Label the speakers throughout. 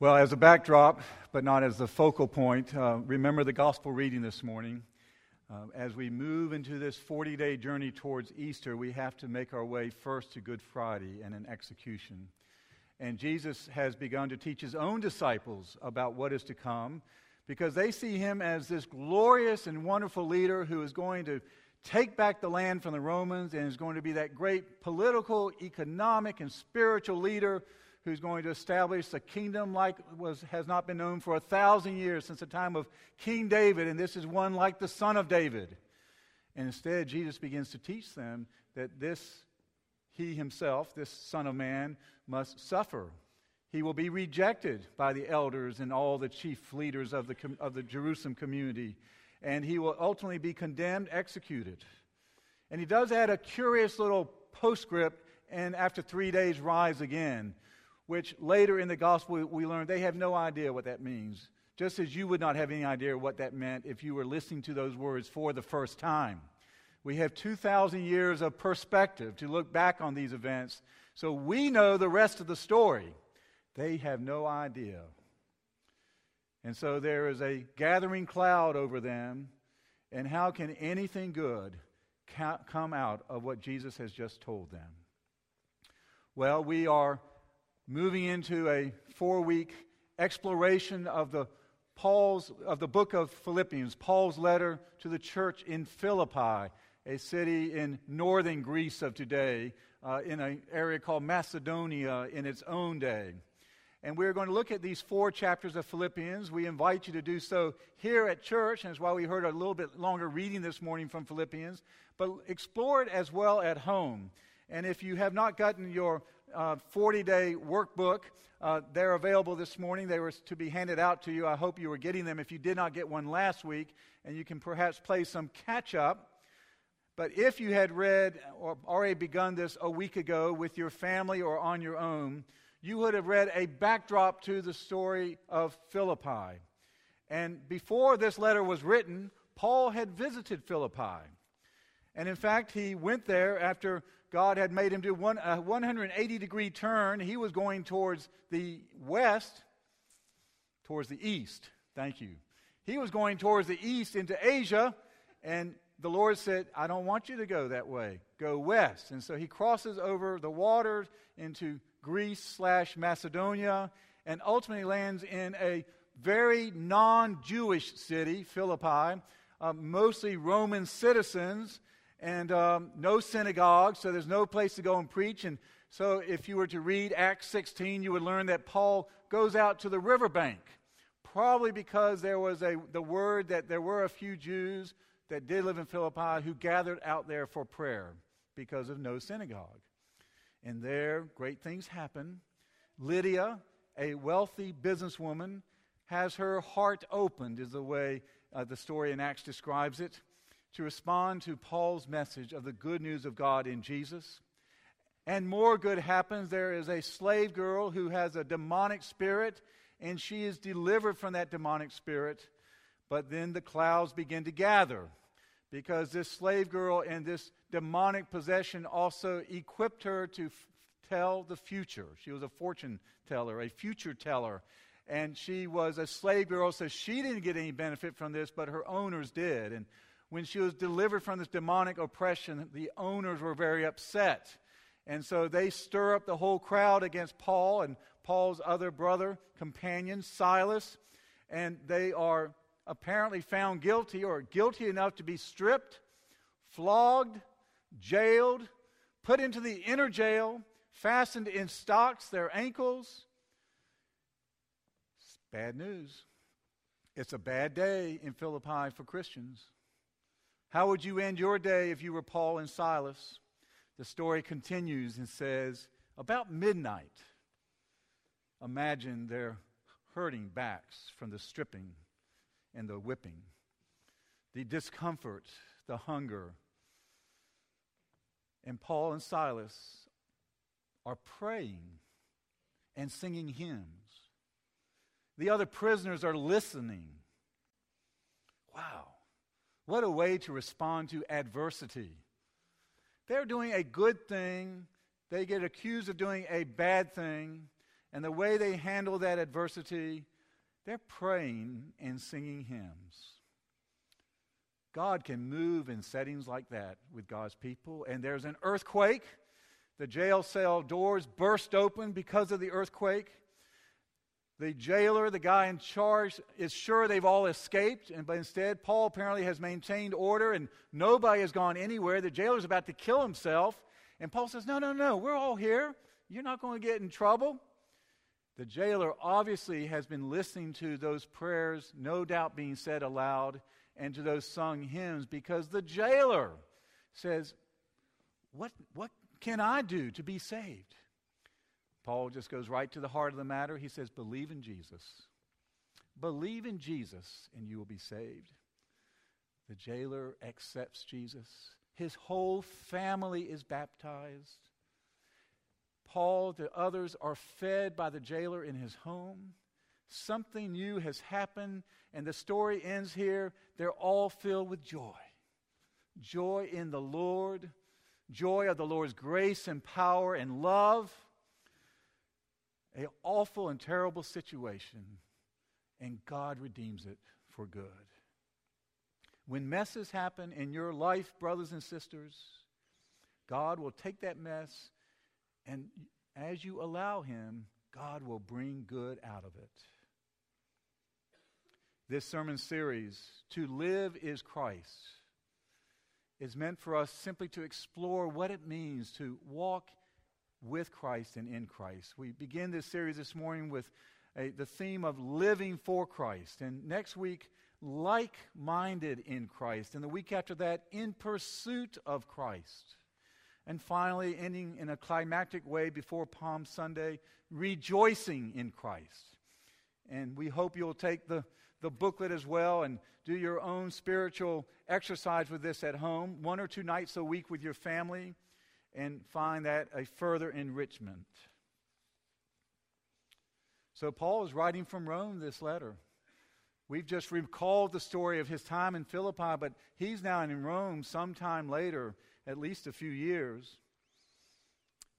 Speaker 1: Well, as a backdrop, but not as the focal point, uh, remember the gospel reading this morning. Uh, as we move into this 40 day journey towards Easter, we have to make our way first to Good Friday and an execution. And Jesus has begun to teach his own disciples about what is to come because they see him as this glorious and wonderful leader who is going to take back the land from the Romans and is going to be that great political, economic, and spiritual leader who's going to establish a kingdom like was, has not been known for a thousand years since the time of King David, and this is one like the son of David. And instead, Jesus begins to teach them that this, he himself, this Son of Man, must suffer. He will be rejected by the elders and all the chief leaders of the, of the Jerusalem community, and he will ultimately be condemned, executed. And he does add a curious little postscript, and after three days, rise again which later in the gospel we learn they have no idea what that means. Just as you would not have any idea what that meant if you were listening to those words for the first time. We have 2,000 years of perspective to look back on these events, so we know the rest of the story. They have no idea. And so there is a gathering cloud over them, and how can anything good come out of what Jesus has just told them? Well, we are moving into a four week exploration of the Paul's of the book of Philippians, Paul's letter to the church in Philippi, a city in northern Greece of today, uh, in an area called Macedonia in its own day. And we're going to look at these four chapters of Philippians. We invite you to do so here at church, and that's why we heard a little bit longer reading this morning from Philippians, but explore it as well at home. And if you have not gotten your 40 uh, day workbook. Uh, they're available this morning. They were to be handed out to you. I hope you were getting them if you did not get one last week, and you can perhaps play some catch up. But if you had read or already begun this a week ago with your family or on your own, you would have read a backdrop to the story of Philippi. And before this letter was written, Paul had visited Philippi. And in fact, he went there after God had made him do one, a 180 degree turn. He was going towards the west, towards the east. Thank you. He was going towards the east into Asia, and the Lord said, I don't want you to go that way. Go west. And so he crosses over the waters into Greece slash Macedonia and ultimately lands in a very non Jewish city, Philippi, uh, mostly Roman citizens and um, no synagogue, so there's no place to go and preach. And so, if you were to read Acts 16, you would learn that Paul goes out to the riverbank, probably because there was a, the word that there were a few Jews that did live in Philippi who gathered out there for prayer because of no synagogue. And there, great things happen. Lydia, a wealthy businesswoman, has her heart opened, is the way uh, the story in Acts describes it to respond to Paul's message of the good news of God in Jesus. And more good happens. There is a slave girl who has a demonic spirit, and she is delivered from that demonic spirit. But then the clouds begin to gather because this slave girl and this demonic possession also equipped her to f- tell the future. She was a fortune teller, a future teller. And she was a slave girl, so she didn't get any benefit from this, but her owners did. And when she was delivered from this demonic oppression, the owners were very upset. And so they stir up the whole crowd against Paul and Paul's other brother, companion, Silas. And they are apparently found guilty or guilty enough to be stripped, flogged, jailed, put into the inner jail, fastened in stocks their ankles. It's bad news. It's a bad day in Philippi for Christians. How would you end your day if you were Paul and Silas? The story continues and says, About midnight, imagine their hurting backs from the stripping and the whipping, the discomfort, the hunger. And Paul and Silas are praying and singing hymns. The other prisoners are listening. Wow. What a way to respond to adversity. They're doing a good thing, they get accused of doing a bad thing, and the way they handle that adversity, they're praying and singing hymns. God can move in settings like that with God's people. And there's an earthquake. The jail cell doors burst open because of the earthquake. The jailer, the guy in charge, is sure they've all escaped, and, but instead, Paul apparently has maintained order and nobody has gone anywhere. The jailer's about to kill himself, and Paul says, No, no, no, we're all here. You're not going to get in trouble. The jailer obviously has been listening to those prayers, no doubt being said aloud, and to those sung hymns because the jailer says, What, what can I do to be saved? Paul just goes right to the heart of the matter. He says, Believe in Jesus. Believe in Jesus, and you will be saved. The jailer accepts Jesus. His whole family is baptized. Paul, the others are fed by the jailer in his home. Something new has happened, and the story ends here. They're all filled with joy joy in the Lord, joy of the Lord's grace and power and love. An awful and terrible situation, and God redeems it for good. When messes happen in your life, brothers and sisters, God will take that mess, and as you allow Him, God will bring good out of it this sermon series, To Live is Christ, is meant for us simply to explore what it means to walk with Christ and in Christ. We begin this series this morning with a, the theme of living for Christ. And next week, like minded in Christ. And the week after that, in pursuit of Christ. And finally, ending in a climactic way before Palm Sunday, rejoicing in Christ. And we hope you'll take the the booklet as well and do your own spiritual exercise with this at home, one or two nights a week with your family, and find that a further enrichment. So, Paul is writing from Rome this letter. We've just recalled the story of his time in Philippi, but he's now in Rome sometime later, at least a few years.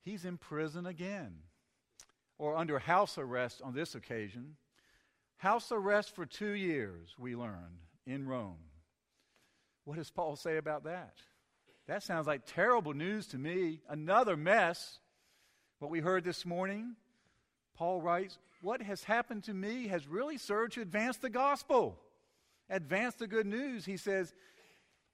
Speaker 1: He's in prison again, or under house arrest on this occasion. House arrest for two years, we learn, in Rome. What does Paul say about that? That sounds like terrible news to me. Another mess. What we heard this morning, Paul writes, What has happened to me has really served to advance the gospel, advance the good news. He says,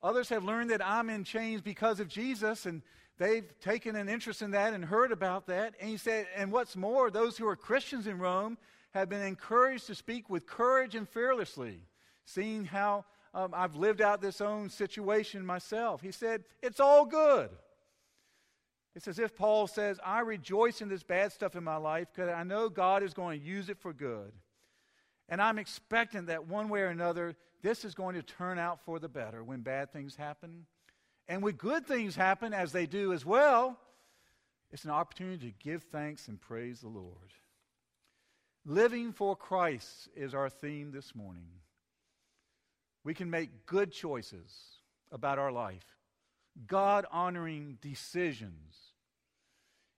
Speaker 1: Others have learned that I'm in chains because of Jesus, and they've taken an interest in that and heard about that. And he said, And what's more, those who are Christians in Rome have been encouraged to speak with courage and fearlessly, seeing how um, I've lived out this own situation myself. He said, It's all good. It's as if Paul says, I rejoice in this bad stuff in my life because I know God is going to use it for good. And I'm expecting that one way or another, this is going to turn out for the better when bad things happen. And when good things happen, as they do as well, it's an opportunity to give thanks and praise the Lord. Living for Christ is our theme this morning. We can make good choices about our life, God honoring decisions.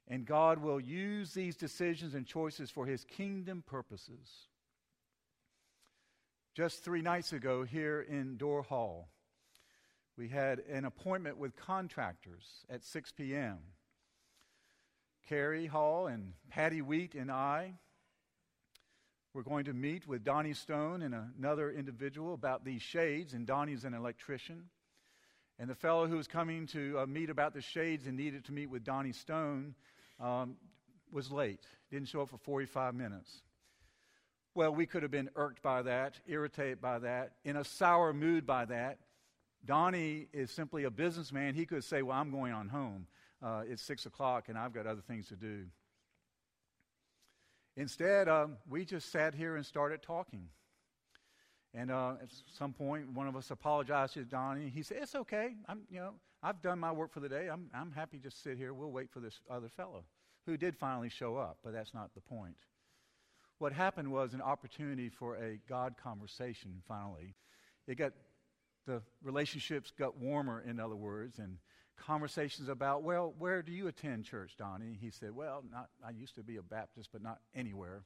Speaker 1: And God will use these decisions and choices for his kingdom purposes. Just three nights ago, here in Door Hall, we had an appointment with contractors at 6 p.m. Carrie Hall and Patty Wheat and I we're going to meet with Donnie Stone and another individual about these shades, and Donnie's an electrician. And the fellow who was coming to uh, meet about the shades and needed to meet with Donnie Stone um, was late, didn't show up for 45 minutes. Well, we could have been irked by that, irritated by that, in a sour mood by that. Donnie is simply a businessman. He could say, Well, I'm going on home. Uh, it's 6 o'clock and I've got other things to do. Instead, um, we just sat here and started talking. And uh, at some point, one of us apologized to Donnie. He said, "It's okay. I'm, you know, I've done my work for the day. I'm, I'm happy to just sit here. We'll wait for this other fellow, who did finally show up. But that's not the point. What happened was an opportunity for a God conversation. Finally, it got the relationships got warmer. In other words, and conversations about, well, where do you attend church, Donnie? He said, well, not, I used to be a Baptist, but not anywhere.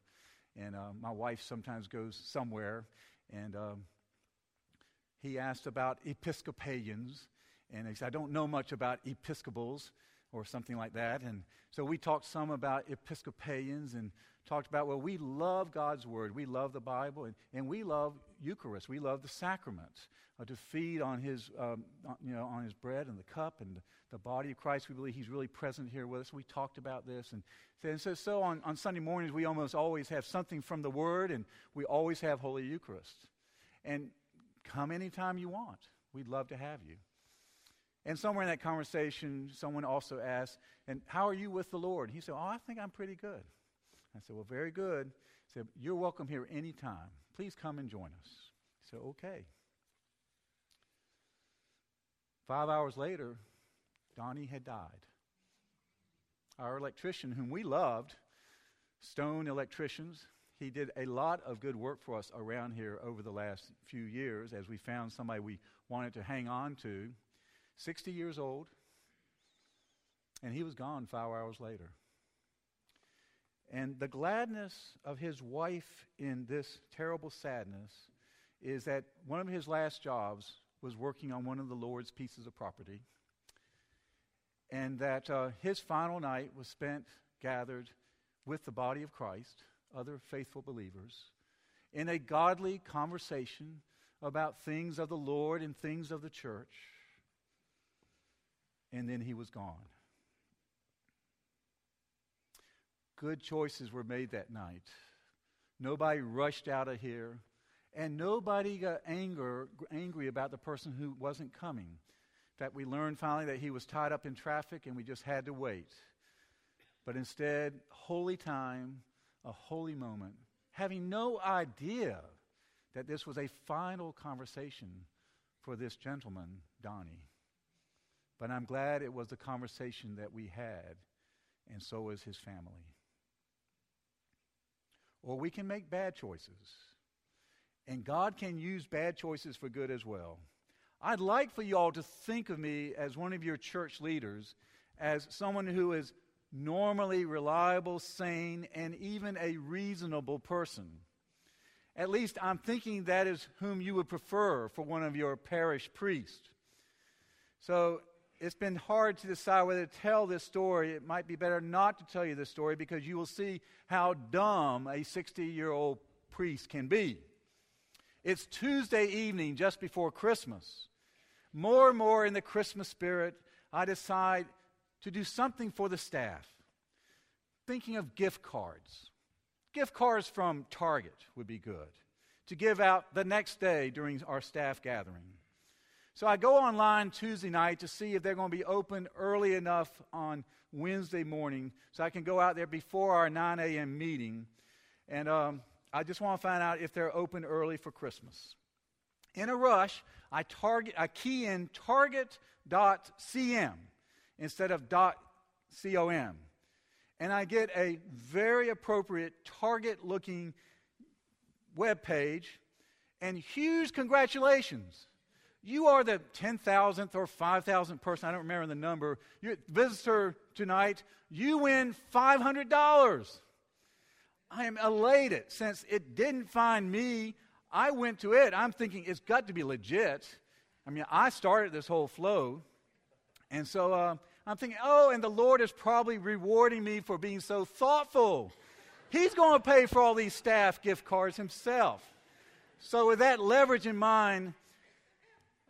Speaker 1: And uh, my wife sometimes goes somewhere. And um, he asked about Episcopalians. And he said, I don't know much about Episcopals or something like that. And so we talked some about Episcopalians and talked about, well, we love God's Word. We love the Bible. And, and we love Eucharist. We love the sacraments. Uh, to feed on his, um, you know, on his bread and the cup and the, body of Christ. We believe he's really present here with us. We talked about this. And, and so, so on, on Sunday mornings, we almost always have something from the Word, and we always have Holy Eucharist. And come anytime you want. We'd love to have you. And somewhere in that conversation, someone also asked, And how are you with the Lord? He said, Oh, I think I'm pretty good. I said, Well, very good. He said, You're welcome here anytime. Please come and join us. He said, Okay. Five hours later, Donnie had died. Our electrician, whom we loved, Stone Electricians, he did a lot of good work for us around here over the last few years as we found somebody we wanted to hang on to. 60 years old, and he was gone five hours later. And the gladness of his wife in this terrible sadness is that one of his last jobs was working on one of the Lord's pieces of property, and that uh, his final night was spent gathered with the body of Christ, other faithful believers, in a godly conversation about things of the Lord and things of the church. And then he was gone. Good choices were made that night. Nobody rushed out of here. And nobody got anger, angry about the person who wasn't coming. In fact, we learned finally that he was tied up in traffic and we just had to wait. But instead, holy time, a holy moment, having no idea that this was a final conversation for this gentleman, Donnie. But I'm glad it was the conversation that we had, and so is his family. Or we can make bad choices and God can use bad choices for good as well. I'd like for you all to think of me as one of your church leaders, as someone who is normally reliable, sane, and even a reasonable person. At least I'm thinking that is whom you would prefer for one of your parish priests. So it's been hard to decide whether to tell this story. It might be better not to tell you this story because you will see how dumb a 60 year old priest can be. It's Tuesday evening just before Christmas. More and more in the Christmas spirit, I decide to do something for the staff. Thinking of gift cards. Gift cards from Target would be good to give out the next day during our staff gathering. So I go online Tuesday night to see if they're going to be open early enough on Wednesday morning so I can go out there before our 9 a.m. meeting. And um, I just want to find out if they're open early for Christmas. In a rush, I target I key in target.cm instead of .com. And I get a very appropriate target looking web page and huge congratulations. You are the 10,000th or 5,000th person, I don't remember the number, visitor tonight. You win $500. I am elated since it didn't find me. I went to it. I'm thinking it's got to be legit. I mean, I started this whole flow. And so uh, I'm thinking, oh, and the Lord is probably rewarding me for being so thoughtful. He's going to pay for all these staff gift cards himself. So, with that leverage in mind,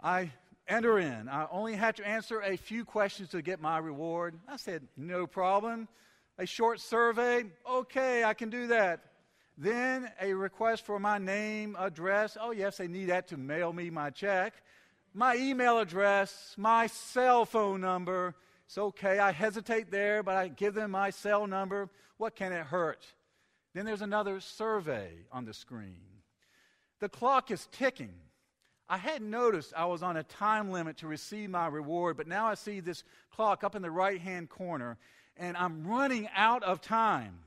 Speaker 1: I enter in. I only had to answer a few questions to get my reward. I said, no problem a short survey. Okay, I can do that. Then a request for my name, address. Oh, yes, they need that to mail me my check. My email address, my cell phone number. It's okay. I hesitate there, but I give them my cell number. What can it hurt? Then there's another survey on the screen. The clock is ticking. I hadn't noticed I was on a time limit to receive my reward, but now I see this clock up in the right hand corner, and I'm running out of time.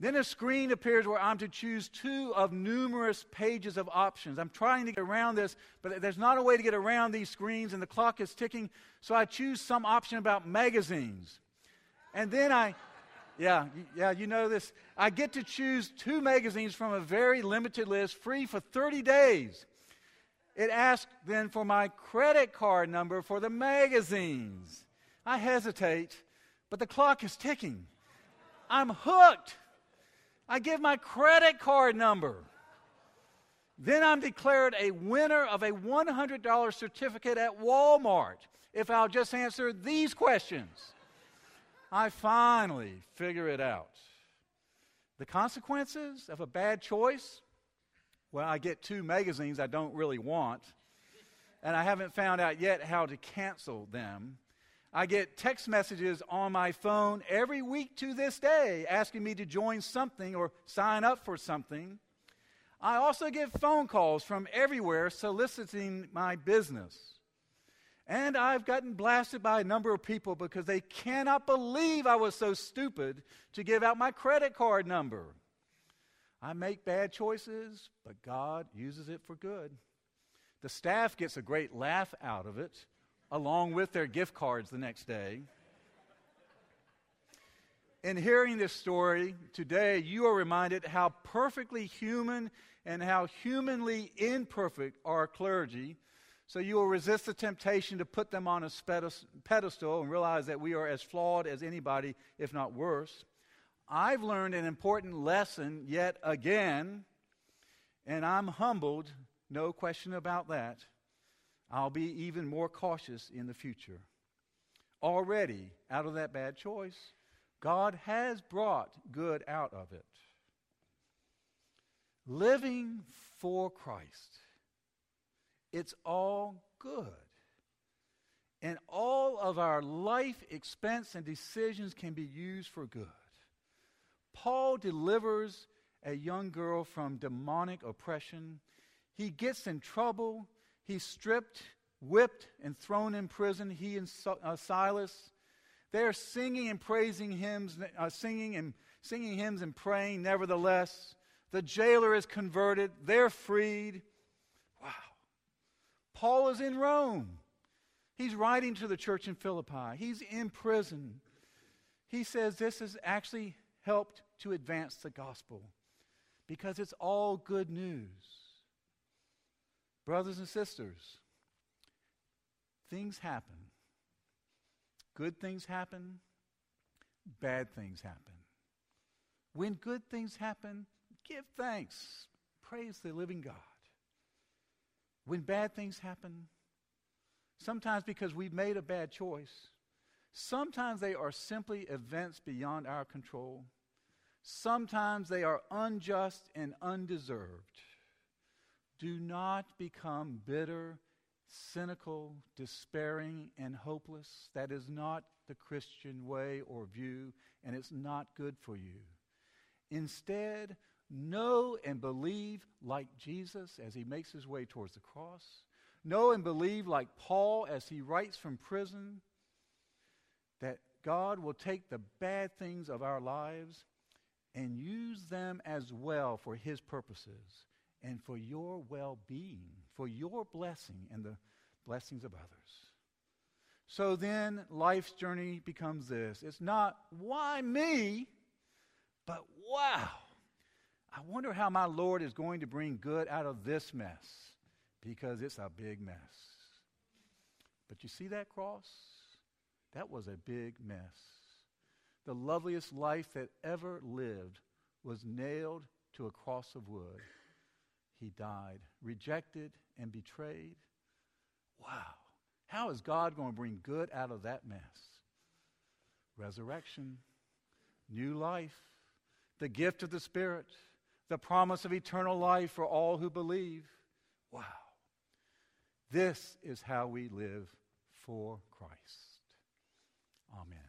Speaker 1: Then a screen appears where I'm to choose two of numerous pages of options. I'm trying to get around this, but there's not a way to get around these screens, and the clock is ticking. So I choose some option about magazines. And then I, yeah, yeah, you know this. I get to choose two magazines from a very limited list, free for 30 days. It asks then for my credit card number for the magazines. I hesitate, but the clock is ticking. I'm hooked. I give my credit card number. Then I'm declared a winner of a $100 certificate at Walmart if I'll just answer these questions. I finally figure it out. The consequences of a bad choice? Well, I get two magazines I don't really want, and I haven't found out yet how to cancel them. I get text messages on my phone every week to this day asking me to join something or sign up for something. I also get phone calls from everywhere soliciting my business. And I've gotten blasted by a number of people because they cannot believe I was so stupid to give out my credit card number. I make bad choices, but God uses it for good. The staff gets a great laugh out of it along with their gift cards the next day. In hearing this story today, you are reminded how perfectly human and how humanly imperfect our clergy. So you will resist the temptation to put them on a pedestal and realize that we are as flawed as anybody, if not worse. I've learned an important lesson yet again, and I'm humbled, no question about that. I'll be even more cautious in the future. Already, out of that bad choice, God has brought good out of it. Living for Christ, it's all good. And all of our life expense and decisions can be used for good. Paul delivers a young girl from demonic oppression. He gets in trouble He's stripped, whipped, and thrown in prison. He and uh, Silas. They are singing and praising hymns, uh, singing and singing hymns and praying. Nevertheless, the jailer is converted. They're freed. Wow. Paul is in Rome. He's writing to the church in Philippi. He's in prison. He says this is actually helped to advance the gospel because it's all good news. Brothers and sisters, things happen. Good things happen, bad things happen. When good things happen, give thanks. Praise the living God. When bad things happen, sometimes because we've made a bad choice, sometimes they are simply events beyond our control, sometimes they are unjust and undeserved. Do not become bitter, cynical, despairing, and hopeless. That is not the Christian way or view, and it's not good for you. Instead, know and believe like Jesus as he makes his way towards the cross. Know and believe like Paul as he writes from prison that God will take the bad things of our lives and use them as well for his purposes and for your well being, for your blessing and the blessings of others. So then life's journey becomes this it's not why me, but wow. I wonder how my Lord is going to bring good out of this mess because it's a big mess. But you see that cross? That was a big mess. The loveliest life that ever lived was nailed to a cross of wood he died, rejected and betrayed. Wow. How is God going to bring good out of that mess? Resurrection, new life, the gift of the Spirit, the promise of eternal life for all who believe. Wow. This is how we live for Christ. Amen.